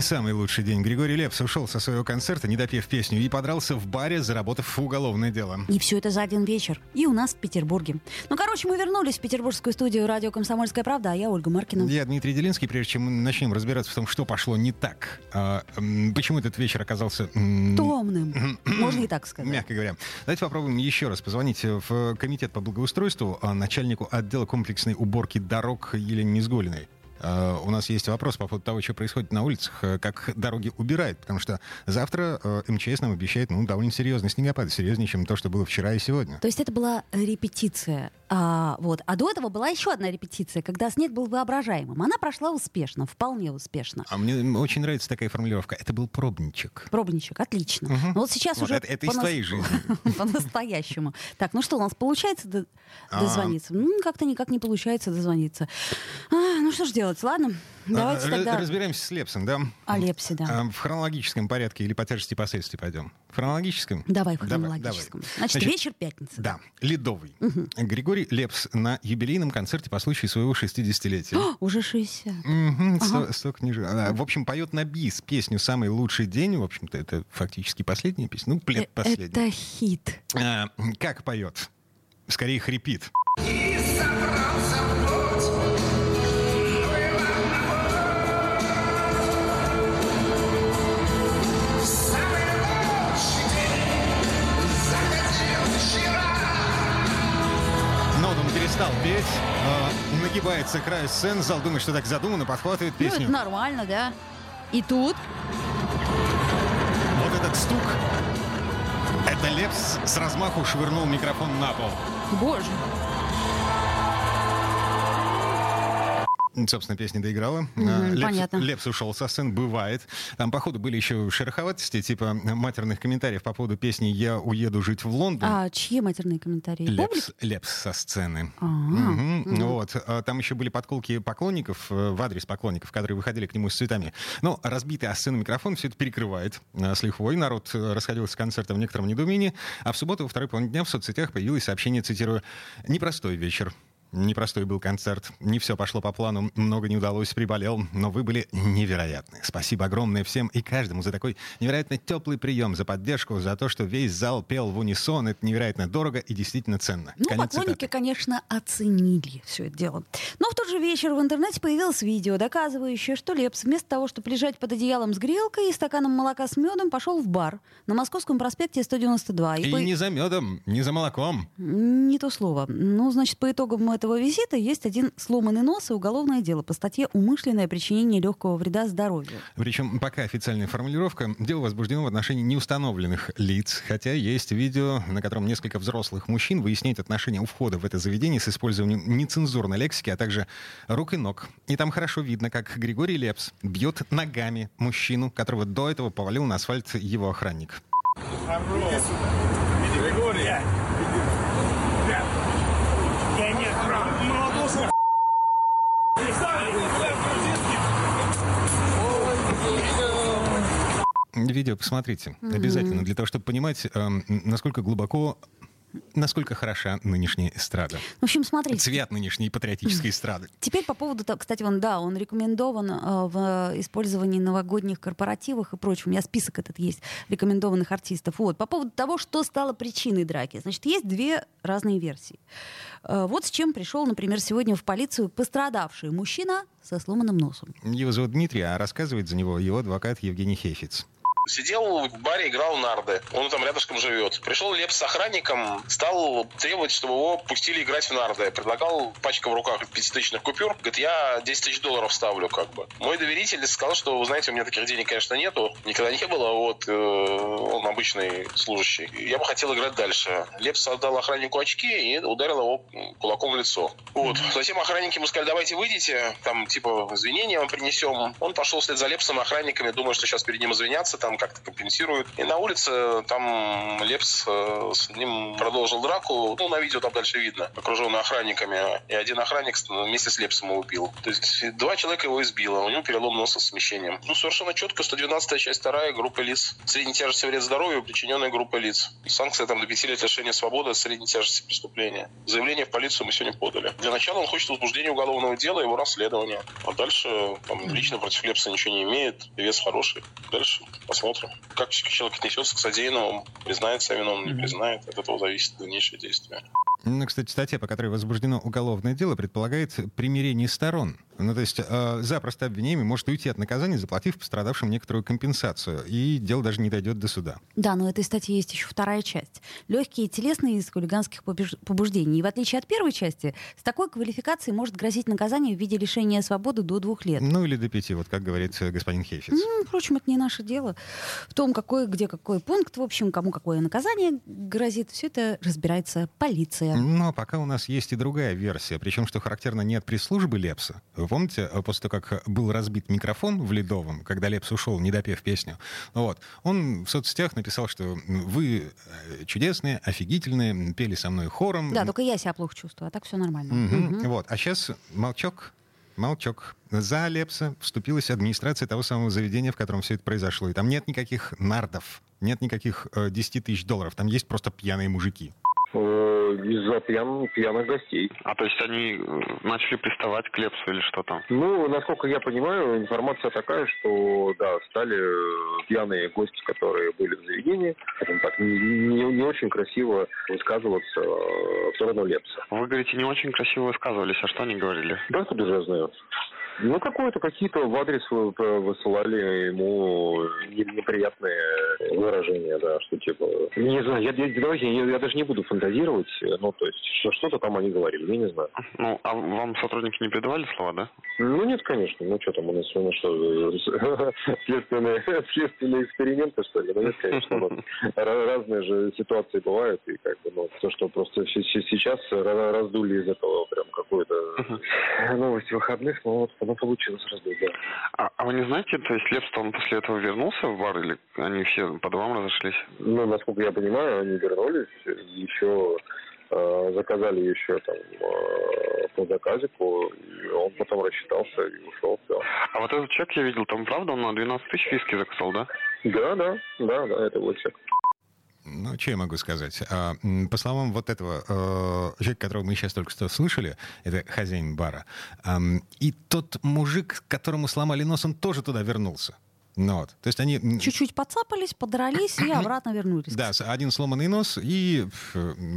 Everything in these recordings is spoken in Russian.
Не самый лучший день. Григорий Лепс ушел со своего концерта, не допев песню, и подрался в баре, заработав уголовное дело. И все это за один вечер. И у нас в Петербурге. Ну, короче, мы вернулись в петербургскую студию радио «Комсомольская правда», а я Ольга Маркина. Я Дмитрий Делинский. Прежде чем мы начнем разбираться в том, что пошло не так, а, почему этот вечер оказался... Томным. Можно и так сказать. Мягко говоря. Давайте попробуем еще раз позвонить в комитет по благоустройству а, начальнику отдела комплексной уборки дорог Елене Низголиной. А, У нас есть вопрос по поводу того, что происходит на улицах, э, как дороги убирают, потому что завтра э, МЧС нам обещает ну, довольно серьезный снегопад, серьезнее, чем то, что было вчера и сегодня. То есть это была репетиция. А, вот. а до этого была еще одна репетиция, когда снег был воображаемым. Она прошла успешно, вполне успешно. А мне очень нравится такая формулировка. Это был пробничек. Пробничек, отлично. Но вот сейчас Вот уже это- это из твоей жизни. По-настоящему. Так, ну что, у нас получается А. дозвониться? Ну, как-то никак не получается дозвониться. А, ну что ж делать, ладно? Давайте А, тогда Разбираемся с Лепсом, да? о Лепсе, да. А, В хронологическом порядке или по тяжести последствий пойдем? В хронологическом? Давай в Давай, хронологическом. давай. Значит, вечер пятницы. Да, ледовый. Григорий Лепс на юбилейном концерте по случаю своего 60-летия. О, уже 60. Мгм, сто- столько ниже. А, В общем, поет на бис песню «Самый лучший день». В общем-то, это фактически последняя песня. Ну, Э, плед последний. Это хит. А, Как поет? Скорее хрипит. Но петь, а, нагибается к краю сцены, зал думает, что так задумано, подхватывает Ну, песню. это нормально, да. И тут Вот этот стук, это Лепс с размаху швырнул микрофон на пол. Боже. Собственно, песня доиграла. А, Лепс, понятно. Лепс ушел со сцены, бывает. Там, походу, были еще шероховатости, типа матерных комментариев по поводу песни «Я уеду жить в Лондон». А чьи матерные комментарии? Лепс, Лепс со сцены. А, Мгм. Вот. А Там еще были подколки поклонников э, в адрес поклонников, которые выходили к нему с цветами. Но разбитый о сцену микрофон все это перекрывает э, с лихвой. Народ э, расходился с концерта в некотором недоумении. А в субботу, во второй половине дня в соцсетях появилось сообщение, цитирую, «Непростой вечер. Непростой был концерт. Не все пошло по плану, много не удалось, приболел, но вы были невероятны. Спасибо огромное всем и каждому за такой невероятно теплый прием, за поддержку, за то, что весь зал пел в унисон. Это невероятно дорого и действительно ценно. Ну, Конец поклонники, цитаты. конечно, оценили все это дело. Но в тот же вечер в интернете появилось видео, доказывающее, что Лепс вместо того, чтобы лежать под одеялом с грелкой и стаканом молока с медом, пошел в бар на Московском проспекте 192. И по- не за медом, не за молоком. Не то слово. Ну, значит, по итогам этого визита есть один сломанный нос и уголовное дело по статье «Умышленное причинение легкого вреда здоровью». Причем пока официальная формулировка. Дело возбуждено в отношении неустановленных лиц. Хотя есть видео, на котором несколько взрослых мужчин выясняют отношения у входа в это заведение с использованием нецензурной лексики, а также рук и ног. И там хорошо видно, как Григорий Лепс бьет ногами мужчину, которого до этого повалил на асфальт его охранник. Григорий! Я, я имею право. Молодой Видео посмотрите обязательно, для того, чтобы понимать, эм, насколько глубоко, насколько хороша нынешняя эстрада. В общем, смотрите. Цвет нынешней патриотической эстрады. Теперь по поводу, того, кстати, он, да, он рекомендован э, в использовании новогодних корпоративах и прочем. У меня список этот есть рекомендованных артистов. Вот. По поводу того, что стало причиной драки. Значит, есть две разные версии. Э, Вот с чем пришел, например, сегодня в полицию пострадавший мужчина со сломанным носом. Его зовут Дмитрий, а рассказывает за него его адвокат Евгений Хефиц. Сидел в баре, играл нарды. Он там рядышком живет. Пришел Леп с охранником, стал требовать, чтобы его пустили играть в нарды. Предлагал пачка в руках пятитысячных купюр. Говорит, я 10 тысяч долларов ставлю, как бы. Мой доверитель сказал, что, вы знаете, у меня таких денег, конечно, нету. Никогда не было. Вот, э, он обычный служащий. Я бы хотел играть дальше. Лепс отдал охраннику очки и ударил его кулаком в лицо. Вот. Затем охранники ему сказали, давайте выйдите, там, типа, извинения вам принесем. Он пошел вслед за Лепсом охранниками, думая, что сейчас перед ним извиняться, там, там как-то компенсируют. И на улице там Лепс э, с ним продолжил драку. Ну, на видео там дальше видно, окруженный охранниками. И один охранник вместе с Лепсом его убил. То есть два человека его избило. У него перелом носа с смещением. Ну, совершенно четко, 112 часть 2 группа лиц. Средней тяжести вред здоровью, причиненная группа лиц. Санкция там до 5 лет лишения свободы от средней тяжести преступления. Заявление в полицию мы сегодня подали. Для начала он хочет возбуждения уголовного дела, его расследования. А дальше там, лично против Лепса ничего не имеет, вес хороший. Дальше посмотрим. Как человек отнесется к содеянному, признается виновным, не признает. От этого зависит дальнейшее действие. Ну, кстати, статья, по которой возбуждено уголовное дело, предполагает примирение сторон. Ну, то есть э, за просто обвинениями может уйти от наказания, заплатив пострадавшим некоторую компенсацию. И дело даже не дойдет до суда. Да, но этой статьи есть еще вторая часть. Легкие телесные из хулиганских побуждений. И в отличие от первой части, с такой квалификацией может грозить наказание в виде лишения свободы до двух лет. Ну или до пяти, вот как говорит э, господин Хейфиц. Ну, впрочем, это не наше дело. В том, какой, где какой пункт, в общем, кому какое наказание грозит, все это разбирается полиция. Но пока у нас есть и другая версия, причем, что характерно не от пресс-службы Лепса. Помните, э, после того, как был разбит микрофон в Ледовом, когда Лепс ушел, не допев песню, вот, он в соцсетях написал, что вы э, чудесные, офигительные, пели со мной хором. Да, только я себя плохо чувствую, а так все нормально. Угу. Угу. Вот, а сейчас молчок, молчок. За Лепса вступилась администрация того самого заведения, в котором все это произошло. И там нет никаких нардов, нет никаких э, 10 тысяч долларов. Там есть просто пьяные мужики. Э, из-за пьян, пьяных гостей. А то есть они э, начали приставать к Лепсу или что там? Ну, насколько я понимаю, информация такая, что, да, стали э, пьяные гости, которые были в заведении, скажем так, не, не, не очень красиво высказываться в сторону Лепса. Вы говорите, не очень красиво высказывались, а что они говорили? Да, откуда же я знаю? Ну, какое-то какие-то в адрес высылали ему неприятные выражения, да, что типа... Не знаю, я, я, давайте, я, я даже не буду фантазировать, ну, то есть, что, что-то там они говорили, я не знаю. Ну, а вам сотрудники не передавали слова, да? Ну, нет, конечно, ну, что там у нас, у нас что, следственные, следственные эксперименты, что ли? Ну, нет, конечно, разные же ситуации бывают, и как бы, ну, то, что просто сейчас раздули из этого прям какую-то новость выходных, ну, вот оно получилось раздуть, да. А, а вы не знаете, то есть Лепс, он после этого вернулся в бар или они все по домам разошлись? Ну, насколько я понимаю, они вернулись, еще э, заказали еще там э, по заказику, и он потом рассчитался и ушел, все. А вот этот чек я видел, там правда он на 12 тысяч виски заказал, да? Да, да, да, да, это вот чек. Ну, что я могу сказать? А, по словам вот этого э, человека, которого мы сейчас только что слышали, это хозяин бара, э, и тот мужик, которому сломали нос, он тоже туда вернулся. Ну, вот. То есть они... Чуть-чуть подцапались, подрались и обратно вернулись. Да, один сломанный нос и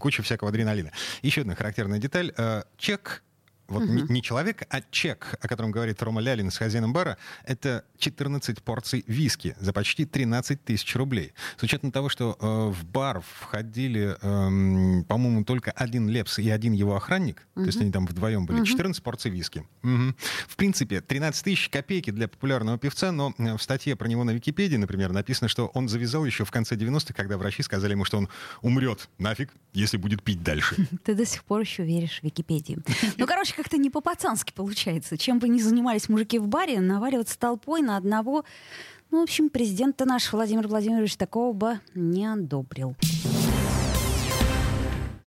куча всякого адреналина. Еще одна характерная деталь. Э, чек вот угу. не, не человек, а чек, о котором говорит Рома Лялин с хозяином бара, это 14 порций виски за почти 13 тысяч рублей. С учетом того, что э, в бар входили, э, по-моему, только один Лепс и один его охранник, угу. то есть они там вдвоем были, угу. 14 порций виски. Угу. В принципе, 13 тысяч копейки для популярного певца, но э, в статье про него на Википедии, например, написано, что он завязал еще в конце 90-х, когда врачи сказали ему, что он умрет нафиг, если будет пить дальше. Ты до сих пор еще веришь в Википедию. Ну, короче, как-то не по-пацански получается. Чем бы ни занимались мужики в баре, наваливаться толпой на одного... Ну, в общем, президент наш Владимир Владимирович такого бы не одобрил.